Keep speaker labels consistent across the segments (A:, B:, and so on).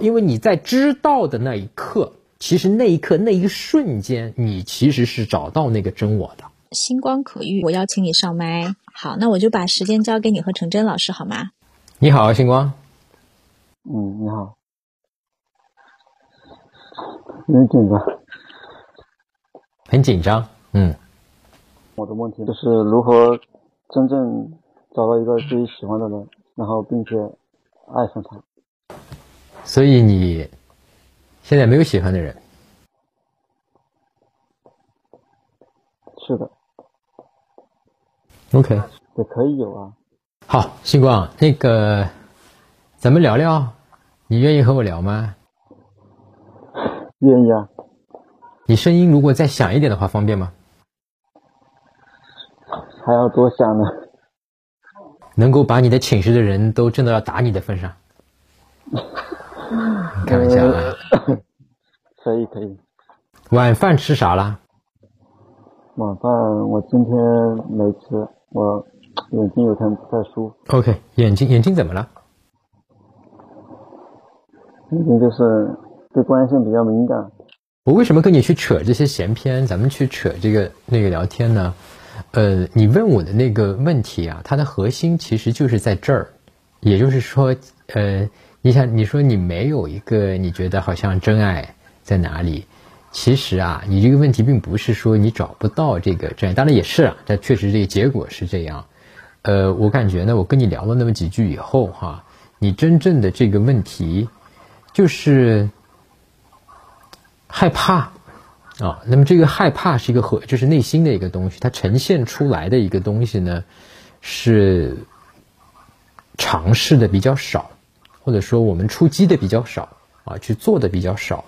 A: 因为你在知道的那一刻，其实那一刻那一瞬间，你其实是找到那个真我的。
B: 星光可遇，我邀请你上麦。好，那我就把时间交给你和程真老师，好吗？
A: 你好，星光。
C: 嗯，你好。很紧张。
A: 很紧张。嗯。
C: 我的问题就是如何真正找到一个自己喜欢的人，然后并且爱上他。
A: 所以你现在没有喜欢的人？
C: 是的。
A: OK。
C: 也可以有啊。
A: 好，星光，那个咱们聊聊，你愿意和我聊吗？
C: 愿意啊。
A: 你声音如果再响一点的话，方便吗？
C: 还要多响呢。
A: 能够把你的寝室的人都震到要打你的份上。开玩笑啊。
C: 可以可以。
A: 晚饭吃啥了？
C: 晚饭我今天没吃，我眼睛有点不太舒
A: 服。OK，眼睛眼睛怎么了？
C: 眼睛就是对光线比较敏感。
A: 我为什么跟你去扯这些闲篇？咱们去扯这个那个聊天呢？呃，你问我的那个问题啊，它的核心其实就是在这儿，也就是说，呃，你想你说你没有一个你觉得好像真爱在哪里？其实啊，你这个问题并不是说你找不到这个真爱，当然也是啊，但确实这个结果是这样。呃，我感觉呢，我跟你聊了那么几句以后哈，你真正的这个问题就是害怕。啊，那么这个害怕是一个和，就是内心的一个东西，它呈现出来的一个东西呢，是尝试的比较少，或者说我们出击的比较少啊，去做的比较少。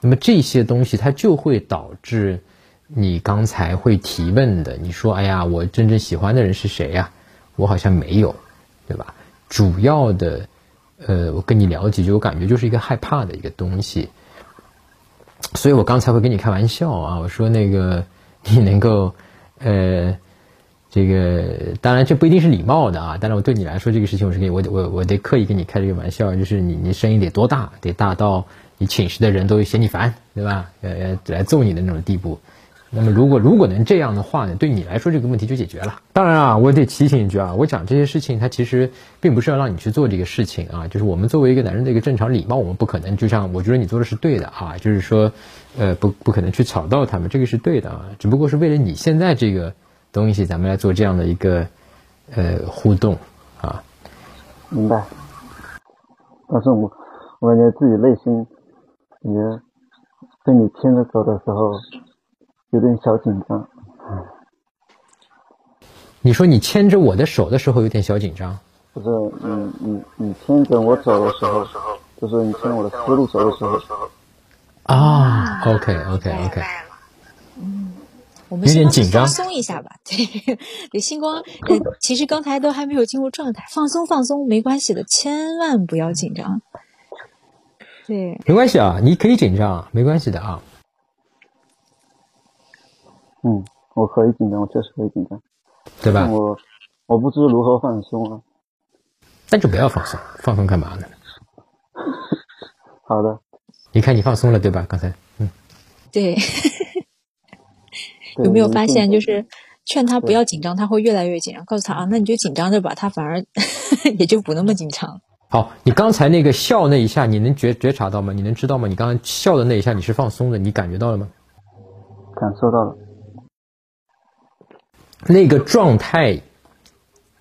A: 那么这些东西它就会导致你刚才会提问的，你说，哎呀，我真正喜欢的人是谁呀？我好像没有，对吧？主要的，呃，我跟你聊几句，我感觉就是一个害怕的一个东西。所以我刚才会跟你开玩笑啊，我说那个你能够，呃，这个当然这不一定是礼貌的啊，但是我对你来说这个事情我是给我我我得刻意跟你开这个玩笑，就是你你声音得多大，得大到你寝室的人都嫌你烦，对吧？呃，来揍你的那种地步。那么，如果如果能这样的话呢，对你来说这个问题就解决了。当然啊，我得提醒一句啊，我讲这些事情，它其实并不是要让你去做这个事情啊，就是我们作为一个男人的一个正常礼貌，我们不可能就像我觉得你做的是对的啊，就是说，呃，不不可能去吵到他们，这个是对的啊，只不过是为了你现在这个东西，咱们来做这样的一个呃互动啊。
C: 明白。但是我我感觉自己内心也被你牵着走的时候。有点小紧张，
A: 你说你牵着我的手的时候有点小紧张？
C: 不是，你你你牵着我走的时候，就是你牵我的思路走的时候。
A: 啊，OK OK OK。
B: 嗯，我们先放松一下吧。对，对，星光，其实刚才都还没有进入状态，放松放松，没关系的，千万不要紧张。对，
A: 没关系啊，你可以紧张，没关系的啊。
C: 嗯，我可以紧张，我确实可以紧张，
A: 对吧？
C: 我我不知如何放松啊。
A: 那就不要放松，放松干嘛呢？
C: 好的。
A: 你看你放松了，对吧？刚才，
B: 嗯，对。有没有发现，就是劝他不要紧张，他会越来越紧张。告诉他啊，那你就紧张着吧，他反而 也就不那么紧张。
A: 好，你刚才那个笑那一下，你能觉觉察到吗？你能知道吗？你刚才笑的那一下，你是放松的，你感觉到了吗？
C: 感受到了。
A: 那个状态，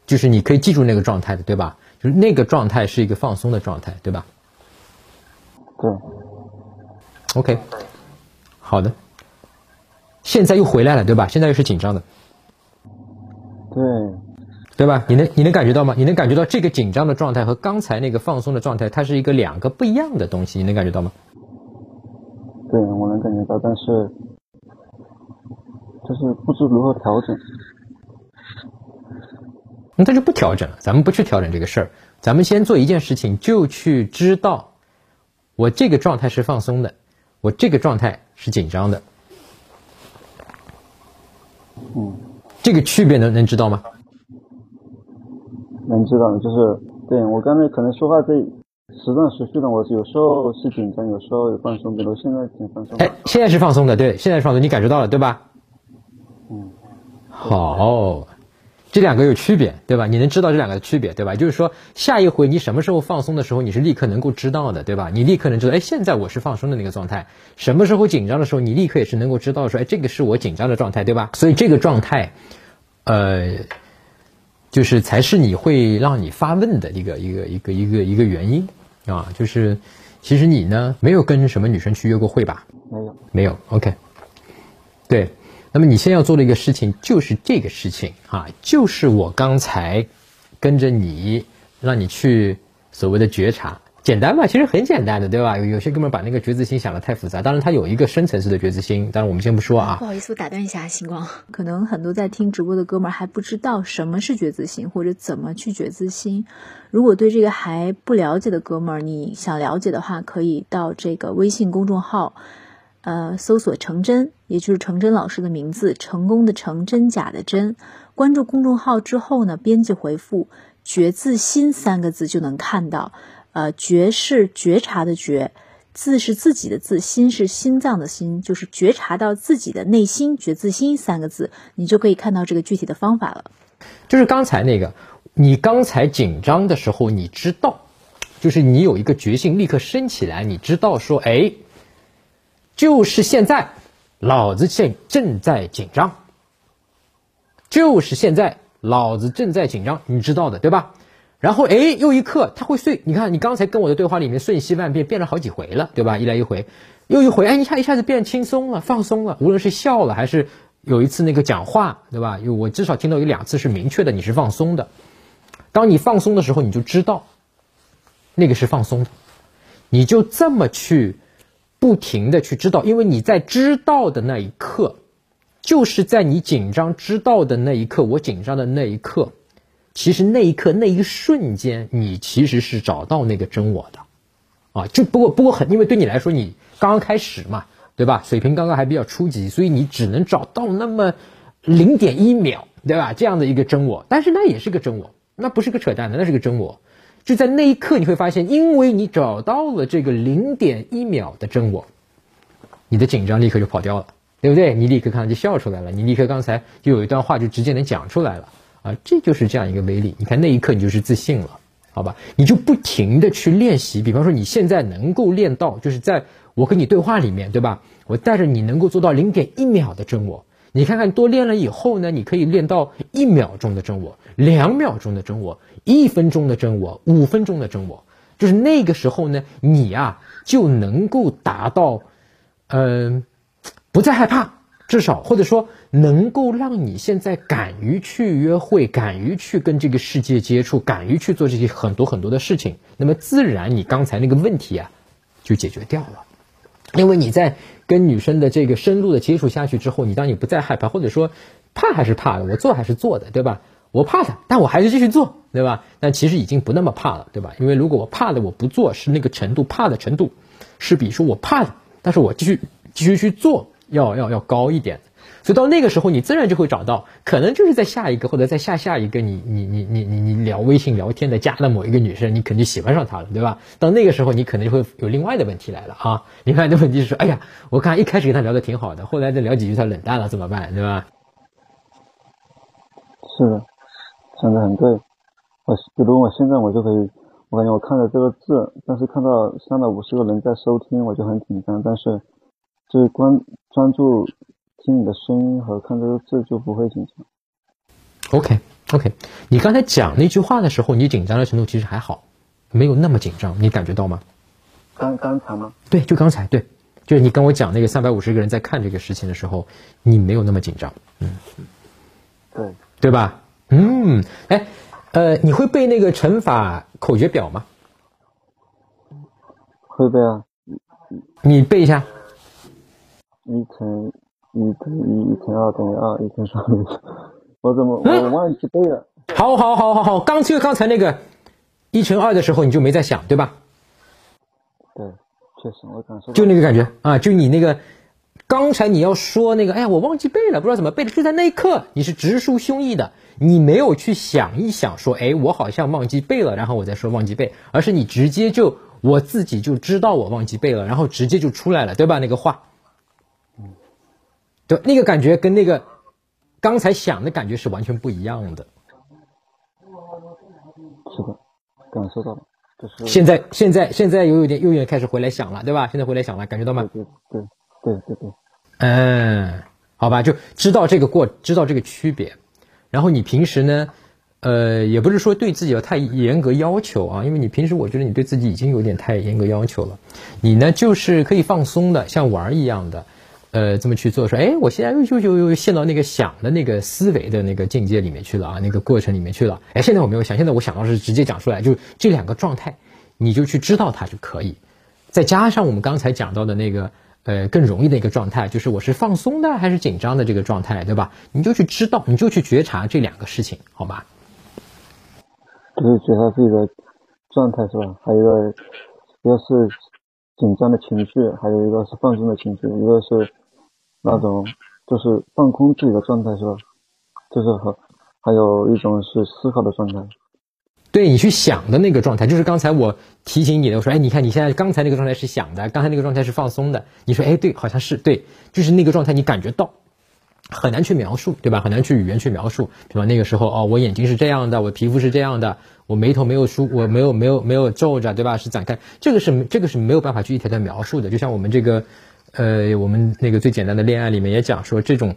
A: 就是你可以记住那个状态的，对吧？就是那个状态是一个放松的状态，对吧？
C: 对。
A: OK，好的。现在又回来了，对吧？现在又是紧张的。
C: 对。
A: 对吧？你能你能感觉到吗？你能感觉到这个紧张的状态和刚才那个放松的状态，它是一个两个不一样的东西，你能感觉到吗？
C: 对，我能感觉到，但是。就是不知如何调整，
A: 那他就不调整了。咱们不去调整这个事儿，咱们先做一件事情，就去知道我这个状态是放松的，我这个状态是紧张的。
C: 嗯，
A: 这个区别能能知道吗？
C: 能知道，就是对我刚才可能说话这时断时续的，我有时候是紧张，有时候有放松，比如现在挺放松。
A: 哎，现在是放松的，对，现在放松，你感觉到了，对吧？
C: 嗯，
A: 好。这两个有区别，对吧？你能知道这两个的区别，对吧？就是说，下一回你什么时候放松的时候，你是立刻能够知道的，对吧？你立刻能知道，哎，现在我是放松的那个状态。什么时候紧张的时候，你立刻也是能够知道说，哎，这个是我紧张的状态，对吧？所以这个状态，呃，就是才是你会让你发问的一个一个一个一个一个原因啊。就是其实你呢，没有跟什么女生去约过会吧？
C: 没有，
A: 没有。OK，对。那么你现在要做的一个事情就是这个事情啊，就是我刚才跟着你，让你去所谓的觉察，简单吧？其实很简单的，对吧？有些哥们儿把那个觉知心想的太复杂，当然他有一个深层次的觉知心，当然我们先不说啊。
B: 不好意思，我打断一下，星光，可能很多在听直播的哥们儿还不知道什么是觉知心，或者怎么去觉知心。如果对这个还不了解的哥们儿，你想了解的话，可以到这个微信公众号。呃，搜索成真，也就是成真老师的名字，成功的成，真假的真。关注公众号之后呢，编辑回复“觉自心”三个字就能看到。呃，觉是觉察的觉，自是自己的自，心是心脏的心，就是觉察到自己的内心，觉自心三个字，你就可以看到这个具体的方法了。
A: 就是刚才那个，你刚才紧张的时候，你知道，就是你有一个决心立刻升起来，你知道说，哎。就是现在，老子现正在紧张。就是现在，老子正在紧张，你知道的对吧？然后哎，又一刻他会碎。你看，你刚才跟我的对话里面瞬息万变，变了好几回了，对吧？一来一回，又一回，哎，一下一下子变轻松了，放松了。无论是笑了，还是有一次那个讲话，对吧？我至少听到有两次是明确的，你是放松的。当你放松的时候，你就知道那个是放松的，你就这么去。不停的去知道，因为你在知道的那一刻，就是在你紧张知道的那一刻，我紧张的那一刻，其实那一刻那一瞬间，你其实是找到那个真我的，啊，就不过不过很，因为对你来说，你刚刚开始嘛，对吧？水平刚刚还比较初级，所以你只能找到那么零点一秒，对吧？这样的一个真我，但是那也是个真我，那不是个扯淡的，那是个真我。就在那一刻，你会发现，因为你找到了这个零点一秒的真我，你的紧张立刻就跑掉了，对不对？你立刻看到就笑出来了，你立刻刚才就有一段话就直接能讲出来了啊！这就是这样一个威力。你看那一刻你就是自信了，好吧？你就不停的去练习，比方说你现在能够练到，就是在我跟你对话里面，对吧？我带着你能够做到零点一秒的真我。你看看多练了以后呢，你可以练到一秒钟的真我，两秒钟的真我，一分钟的真我，五分钟的真我，就是那个时候呢，你呀就能够达到，嗯，不再害怕，至少或者说能够让你现在敢于去约会，敢于去跟这个世界接触，敢于去做这些很多很多的事情，那么自然你刚才那个问题啊就解决掉了，因为你在。跟女生的这个深入的接触下去之后，你当你不再害怕，或者说怕还是怕的，我做还是做的，对吧？我怕他，但我还是继续做，对吧？但其实已经不那么怕了，对吧？因为如果我怕的我不做，是那个程度，怕的程度是比说我怕的，但是我继续继续去做，要要要高一点。所以到那个时候，你自然就会找到，可能就是在下一个或者在下下一个，你你你你你你聊微信聊天的加的某一个女生，你肯定喜欢上她了，对吧？到那个时候，你可能就会有另外的问题来了啊！另外的问题是说，哎呀，我看一开始跟她聊的挺好的，后来再聊几句她冷淡了，怎么办？对吧？
C: 是的，讲的很对。我比如我现在我就可以，我感觉我看着这个字，但是看到三百五十个人在收听，我就很紧张，但是就是关专注。听你的声音和看这个字就不会紧张。
A: OK OK，你刚才讲那句话的时候，你紧张的程度其实还好，没有那么紧张，你感觉到吗？
C: 刚刚才吗？
A: 对，就刚才，对，就是你跟我讲那个三百五十个人在看这个事情的时候，你没有那么紧张，
C: 嗯，对，
A: 对吧？嗯，哎，呃，你会背那个乘法口诀表吗？
C: 会背啊。
A: 你背一下。
C: 一乘。一乘一，一乘二等于二，一乘三等于四。我怎么我忘记背了？
A: 好，好，好，好，好。刚就刚才那个一乘二的时候，你就没在想，对吧？
C: 对，确实我感受。
A: 就那个感觉啊，就你那个刚才你要说那个，哎呀，我忘记背了，不知道怎么背的，就在那一刻，你是直抒胸臆的，你没有去想一想，说，哎，我好像忘记背了，然后我再说忘记背，而是你直接就我自己就知道我忘记背了，然后直接就出来了，对吧？那个话，嗯，对，那个感觉跟那个刚才想的感觉是完全不一样的。
C: 是的，感受到了。
A: 就是现在现在现在又有点又有点开始回来想了，对吧？现在回来想了，感觉到吗？
C: 对对对对对对。
A: 嗯，好吧，就知道这个过，知道这个区别。然后你平时呢，呃，也不是说对自己要太严格要求啊，因为你平时我觉得你对自己已经有点太严格要求了。你呢，就是可以放松的，像玩一样的。呃，这么去做，说，哎，我现在又又又又陷到那个想的那个思维的那个境界里面去了啊，那个过程里面去了。哎，现在我没有想，现在我想到是直接讲出来，就这两个状态，你就去知道它就可以。再加上我们刚才讲到的那个，呃，更容易的一个状态，就是我是放松的还是紧张的这个状态，对吧？你就去知道，你就去觉察这两个事情，好吧？
C: 就是觉察自己的状态是吧？还有一个，一个是紧张的情绪，还有一个是放松的情绪，一个是。那种就是放空自己的状态是吧？就是和还有一种是思考的状态。
A: 对你去想的那个状态，就是刚才我提醒你的，我说，哎，你看你现在刚才那个状态是想的，刚才那个状态是放松的。你说，哎，对，好像是对，就是那个状态，你感觉到很难去描述，对吧？很难去语言去描述。对吧那个时候，哦，我眼睛是这样的，我皮肤是这样的，我眉头没有梳，我没有没有没有皱着，对吧？是展开，这个是这个是没有办法去一条条描述的。就像我们这个。呃，我们那个最简单的恋爱里面也讲说，这种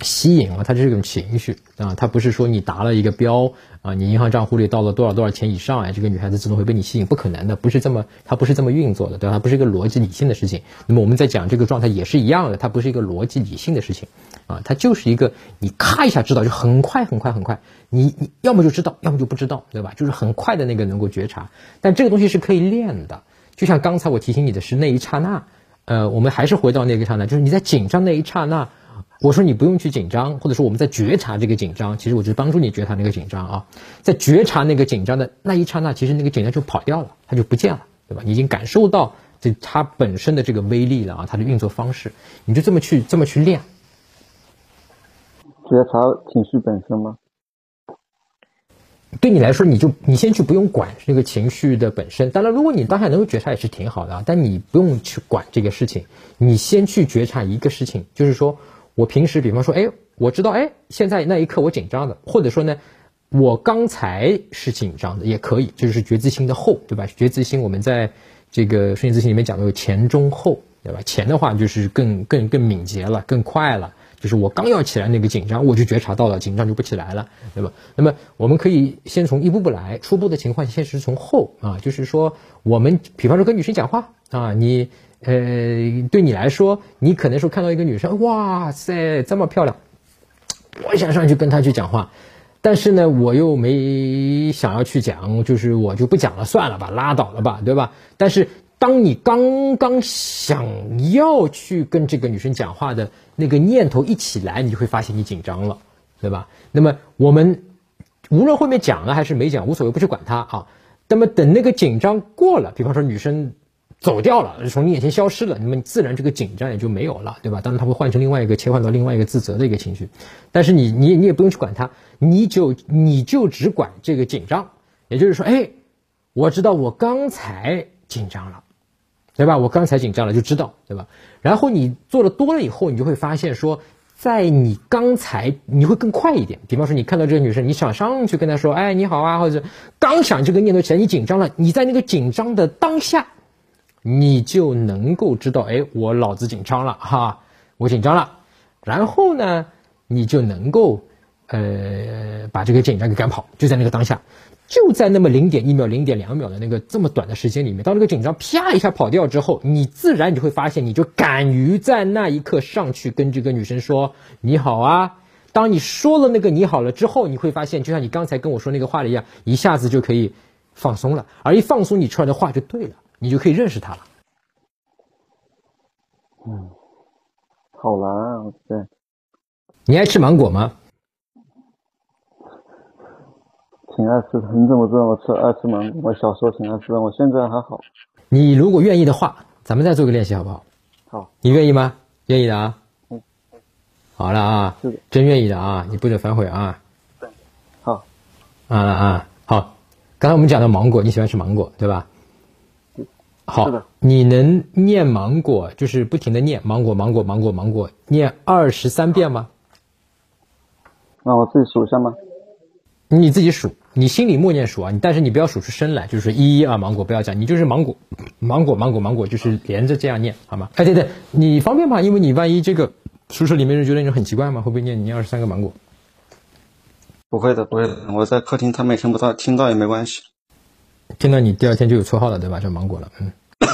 A: 吸引啊，它是一种情绪啊，它不是说你达了一个标啊，你银行账户里到了多少多少钱以上，哎，这个女孩子自动会被你吸引，不可能的，不是这么，它不是这么运作的，对吧？它不是一个逻辑理性的事情。那么我们在讲这个状态也是一样的，它不是一个逻辑理性的事情啊，它就是一个你咔一下知道，就很快很快很快，你你要么就知道，要么就不知道，对吧？就是很快的那个能够觉察，但这个东西是可以练的，就像刚才我提醒你的是那一刹那。呃，我们还是回到那个刹那，就是你在紧张那一刹那，我说你不用去紧张，或者说我们在觉察这个紧张，其实我就是帮助你觉察那个紧张啊，在觉察那个紧张的那一刹那，其实那个紧张就跑掉了，它就不见了，对吧？你已经感受到这它本身的这个威力了啊，它的运作方式，你就这么去这么去练，
C: 觉察情绪本身吗？
A: 对你来说，你就你先去不用管这个情绪的本身。当然，如果你当下能够觉察也是挺好的啊。但你不用去管这个事情，你先去觉察一个事情，就是说我平时，比方说，哎，我知道，哎，现在那一刻我紧张的，或者说呢，我刚才是紧张的，也可以，就是觉知心的后，对吧？觉知心我们在这个顺应自信里面讲的有前中后，对吧？前的话就是更更更敏捷了，更快了。就是我刚要起来那个紧张，我就觉察到了紧张就不起来了，对吧？那么我们可以先从一步步来，初步的情况先是从后啊，就是说我们比方说跟女生讲话啊，你呃对你来说，你可能说看到一个女生，哇塞这么漂亮，我想上去跟她去讲话，但是呢我又没想要去讲，就是我就不讲了，算了吧，拉倒了吧，对吧？但是。当你刚刚想要去跟这个女生讲话的那个念头一起来，你就会发现你紧张了，对吧？那么我们无论后面讲了还是没讲，无所谓，不去管它啊。那么等那个紧张过了，比方说女生走掉了，从你眼前消失了，那么自然这个紧张也就没有了，对吧？当然他会换成另外一个切换到另外一个自责的一个情绪，但是你你你也不用去管他，你就你就只管这个紧张，也就是说，哎，我知道我刚才紧张了。对吧？我刚才紧张了，就知道，对吧？然后你做的多了以后，你就会发现说，在你刚才你会更快一点。比方说，你看到这个女生，你想上去跟她说，哎，你好啊，或者刚想这个念头起来，你紧张了，你在那个紧张的当下，你就能够知道，哎，我老子紧张了哈，我紧张了。然后呢，你就能够呃把这个紧张给赶跑，就在那个当下。就在那么零点一秒、零点两秒的那个这么短的时间里面，当那个紧张啪一下跑掉之后，你自然你会发现，你就敢于在那一刻上去跟这个女生说你好啊。当你说了那个你好了之后，你会发现，就像你刚才跟我说那个话的一样，一下子就可以放松了。而一放松，你出来的话就对了，你就可以认识他了。
C: 嗯，好难啊！对，
A: 你爱吃芒果吗？
C: 挺爱吃的，你怎么知道我吃爱吃芒果？我小时候挺爱吃的，我现在还好。
A: 你如果愿意的话，咱们再做个练习好不好？
C: 好，
A: 你愿意吗？愿意的啊。
C: 嗯。
A: 好了啊。真愿意的啊，你不准反悔啊。
C: 对。好。
A: 啊啊，好。刚才我们讲的芒果，你喜欢吃芒果对吧？好，你能念芒果，就是不停的念芒果，芒果，芒果，芒果，念二十三遍吗？
C: 那我自己数一下吗？
A: 你自己数，你心里默念数啊，你但是你不要数出声来，就是一一啊芒果不要讲，你就是芒果，芒果，芒果，芒果，就是连着这样念，好吗？哎，对对，你方便吗？因为你万一这个宿舍里面人觉得你很奇怪吗？会不会念你念二十三个芒果？
C: 不会的，不会的，我在客厅，他们也听不到，听到也没关系。
A: 听到你第二天就有绰号了，对吧？叫芒果了，嗯，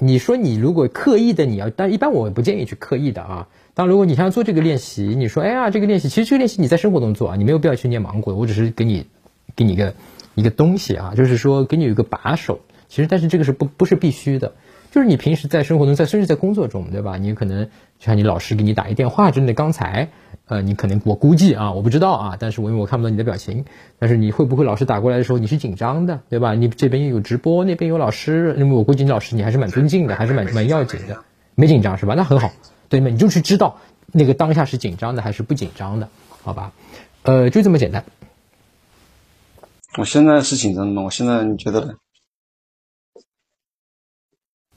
A: 你说你如果刻意的你要，但一般我不建议去刻意的啊。当如果你像做这个练习，你说哎呀这个练习，其实这个练习你在生活中做啊，你没有必要去念芒果，我只是给你给你一个一个东西啊，就是说给你有一个把手。其实但是这个是不不是必须的。就是你平时在生活中，在甚至在工作中，对吧？你可能像你老师给你打一电话，之类的刚才，呃，你可能我估计啊，我不知道啊，但是我因为我看不到你的表情，但是你会不会老师打过来的时候你是紧张的，对吧？你这边又有直播，那边有老师，那么我估计你老师你还是蛮尊敬的，还是蛮蛮要紧的，没紧张是吧？那很好，对吗？你就去知道那个当下是紧张的还是不紧张的，好吧？呃，就这么简单。
C: 我现在是紧张的吗？我现在你觉得呢？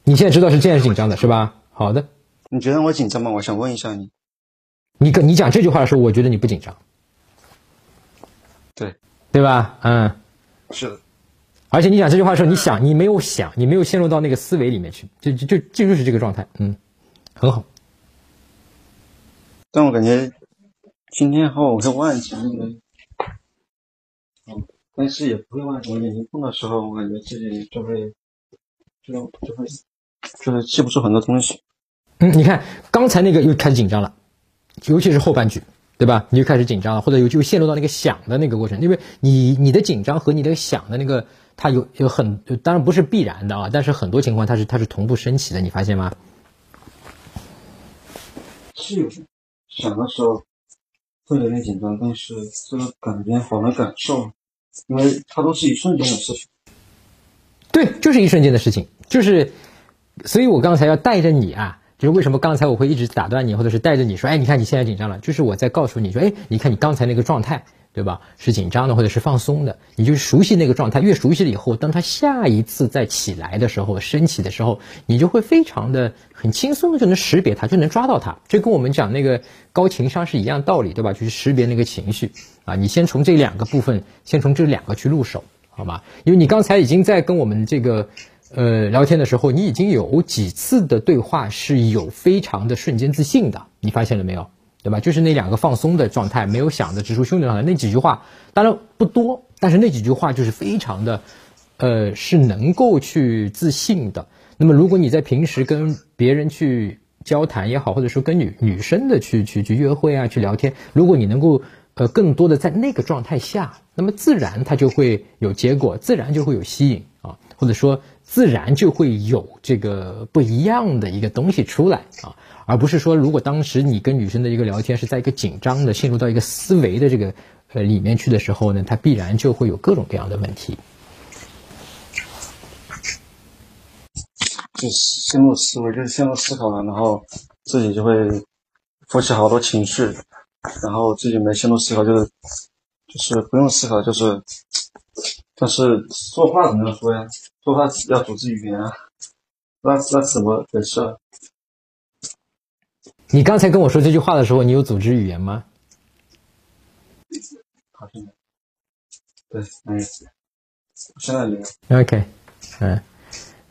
A: 你现在知道是这样是紧张的是吧？好的，
C: 你觉得我紧张吗？我想问一下你。
A: 你跟你讲这句话的时候，我觉得你不紧张。
C: 对，
A: 对吧？嗯，
C: 是的。
A: 而且你讲这句话的时候，你想，你没有想，你没有陷入到那个思维里面去，就就就这就是这个状态，嗯，很好。
C: 但我感觉今天后我会忘记那个，嗯，但是也不会忘记。我眼睛痛的时候，我感觉自己就会，就就会。就是记不住很多东西。
A: 嗯，你看刚才那个又开始紧张了，尤其是后半句，对吧？你就开始紧张了，或者又就陷入到那个想的那个过程，因为你你的紧张和你的想的那个，它有有很当然不是必然的啊，但是很多情况它是它是同步升起的，你发现吗？
C: 是有想的时候会有点紧张，但是这个感觉好难感受，因为它都是一瞬间的事情。
A: 对，就是一瞬间的事情，就是。所以我刚才要带着你啊，就是为什么刚才我会一直打断你，或者是带着你说，哎，你看你现在紧张了，就是我在告诉你说，哎，你看你刚才那个状态，对吧？是紧张的，或者是放松的，你就熟悉那个状态，越熟悉了以后，当他下一次再起来的时候，升起的时候，你就会非常的很轻松的就能识别它，就能抓到它。这跟我们讲那个高情商是一样道理，对吧？就是识别那个情绪啊，你先从这两个部分，先从这两个去入手，好吗？因为你刚才已经在跟我们这个。呃，聊天的时候，你已经有几次的对话是有非常的瞬间自信的，你发现了没有？对吧？就是那两个放松的状态，没有想的直抒胸膛的那几句话，当然不多，但是那几句话就是非常的，呃，是能够去自信的。那么，如果你在平时跟别人去交谈也好，或者说跟女女生的去去去约会啊，去聊天，如果你能够呃更多的在那个状态下，那么自然它就会有结果，自然就会有吸引啊，或者说。自然就会有这个不一样的一个东西出来啊，而不是说如果当时你跟女生的一个聊天是在一个紧张的、陷入到一个思维的这个呃里面去的时候呢，它必然就会有各种各样的问题。
C: 就是陷入思维，就是陷入思考了，然后自己就会浮起好多情绪，然后自己没陷入思考，就是就是不用思考，就是。但是说话怎么样说呀？说话要组织语言啊，那那怎么回事？
A: 你刚才跟我说这句话的时候，你有组织语言吗？
C: 对，没有。现在没有。
A: OK，嗯，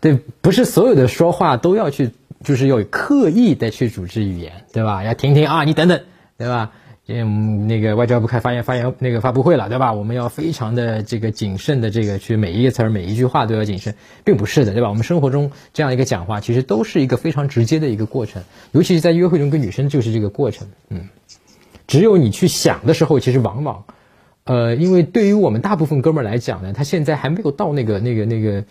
A: 对，不是所有的说话都要去，就是要刻意的去组织语言，对吧？要听听啊，你等等，对吧？嗯，那个外交部开发言发言那个发布会了，对吧？我们要非常的这个谨慎的这个去每一个词儿每一句话都要谨慎，并不是的，对吧？我们生活中这样一个讲话，其实都是一个非常直接的一个过程，尤其是在约会中跟女生就是这个过程，嗯，只有你去想的时候，其实往往，呃，因为对于我们大部分哥们儿来讲呢，他现在还没有到那个那个那个，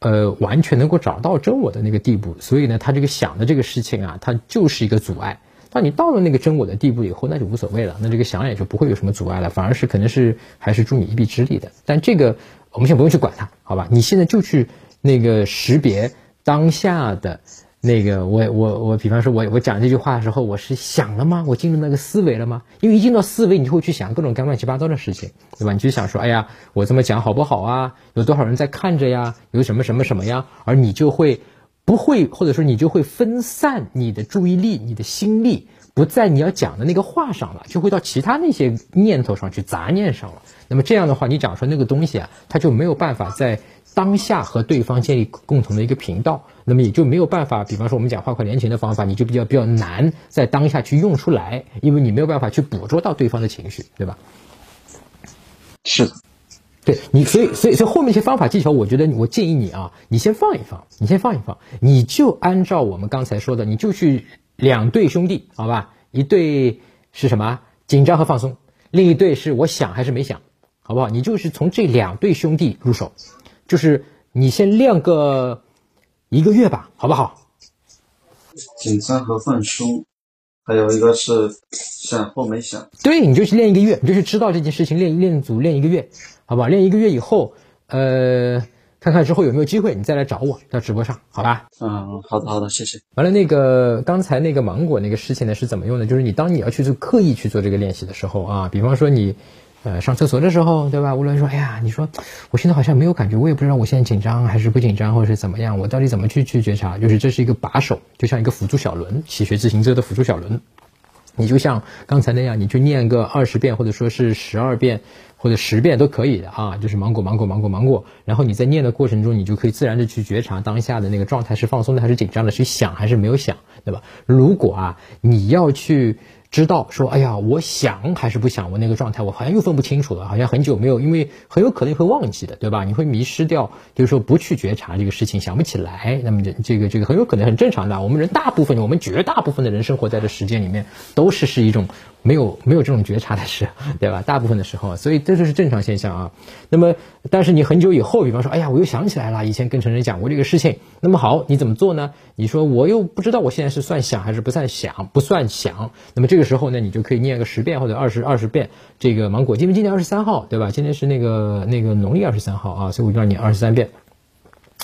A: 呃，完全能够找到真我的那个地步，所以呢，他这个想的这个事情啊，它就是一个阻碍。当你到了那个真我的地步以后，那就无所谓了，那这个想也就不会有什么阻碍了，反而是可能是还是助你一臂之力的。但这个我们先不用去管它，好吧？你现在就去那个识别当下的那个我我我，比方说我我讲这句话的时候，我是想了吗？我进入那个思维了吗？因为一进到思维，你就会去想各种各样乱七八糟的事情，对吧？你就想说，哎呀，我这么讲好不好啊？有多少人在看着呀？有什么什么什么呀？而你就会。不会，或者说你就会分散你的注意力，你的心力不在你要讲的那个话上了，就会到其他那些念头上去、杂念上了。那么这样的话，你讲出那个东西啊，它就没有办法在当下和对方建立共同的一个频道，那么也就没有办法。比方说我们讲话快连情的方法，你就比较比较难在当下去用出来，因为你没有办法去捕捉到对方的情绪，对吧？
C: 是的。
A: 对你，所以所以所以后面一些方法技巧，我觉得我建议你啊，你先放一放，你先放一放，你就按照我们刚才说的，你就去两对兄弟，好吧？一对是什么？紧张和放松，另一对是我想还是没想，好不好？你就是从这两对兄弟入手，就是你先练个一个月吧，好不好？
C: 紧张和放松，还有一个是想或没想。
A: 对，你就去练一个月，你就去知道这件事情，练练组练一个月。好吧，练一个月以后，呃，看看之后有没有机会，你再来找我到直播上，好吧？
C: 嗯，好的，好的，谢谢。
A: 完了，那个刚才那个芒果那个事情呢是怎么用的？就是你当你要去做刻意去做这个练习的时候啊，比方说你，呃，上厕所的时候，对吧？无论说，哎呀，你说我现在好像没有感觉，我也不知道我现在紧张还是不紧张，或者是怎么样，我到底怎么去去觉察？就是这是一个把手，就像一个辅助小轮，骑学自行车的辅助小轮。你就像刚才那样，你去念个二十遍，或者说是十二遍。或者十遍都可以的啊，就是芒果芒果芒果芒果，然后你在念的过程中，你就可以自然的去觉察当下的那个状态是放松的还是紧张的，是想还是没有想，对吧？如果啊，你要去。知道说，哎呀，我想还是不想，我那个状态我好像又分不清楚了，好像很久没有，因为很有可能会忘记的，对吧？你会迷失掉，就是说不去觉察这个事情，想不起来，那么这这个这个很有可能很正常的。我们人大部分，我们绝大部分的人生活在这时间里面，都是是一种没有没有这种觉察的事，对吧？大部分的时候，所以这就是正常现象啊。那么，但是你很久以后，比方说，哎呀，我又想起来了，以前跟成人讲过这个事情，那么好，你怎么做呢？你说我又不知道我现在是算想还是不算想，不算想，那么这。个时候呢，你就可以念个十遍或者二十二十遍这个芒果，因为今年二十三号，对吧？今天是那个那个农历二十三号啊，所以我就让你二十三遍。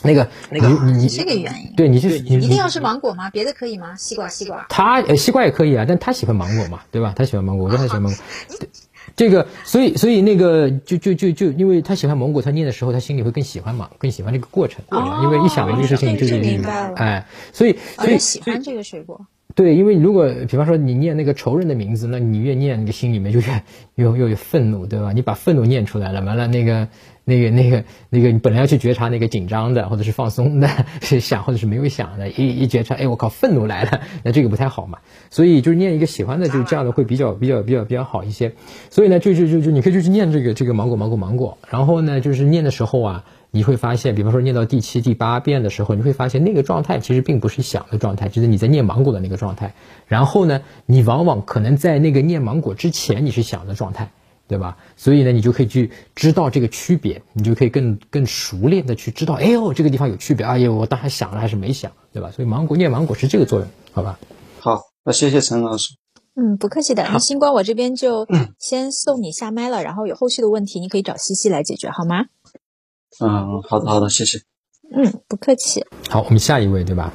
A: 那个，
B: 那个，你你这个原因，
A: 对，你是
B: 一定要是芒果吗？别的可以吗？西瓜，西瓜。
A: 他呃，西瓜也可以啊，但他喜欢芒果嘛，对吧？他喜欢芒果，我他喜欢芒果。这个，所以所以那个就就就就，因为他喜欢芒果，他念的时候他心里会更喜欢嘛，更喜欢这个过程，因为一想到这个事情，就明白了哎，所以所以
B: 喜欢这个水果。
A: 对，因为如果比方说你念那个仇人的名字，那你越念，那个心里面就越又又有愤怒，对吧？你把愤怒念出来了，完了那个那个那个那个，你本来要去觉察那个紧张的或者是放松的，是想或者是没有想的，一一觉察，哎，我靠，愤怒来了，那这个不太好嘛。所以就是念一个喜欢的，就是这样的会比较比较比较比较好一些。所以呢，就就就就你可以就去念这个这个芒果芒果芒果，然后呢，就是念的时候啊。你会发现，比方说念到第七、第八遍的时候，你会发现那个状态其实并不是想的状态，就是你在念芒果的那个状态。然后呢，你往往可能在那个念芒果之前你是想的状态，对吧？所以呢，你就可以去知道这个区别，你就可以更更熟练的去知道，哎呦，这个地方有区别，哎呦，我当时想了还是没想，对吧？所以芒果念芒果是这个作用，好吧？
C: 好，那谢谢陈老师。
B: 嗯，不客气的。那星光，我这边就先送你下麦了，然后有后续的问题你可以找西西来解决，好吗？
C: 嗯，好的，好的，谢谢。
B: 嗯，不客气。
A: 好，我们下一位，对吧？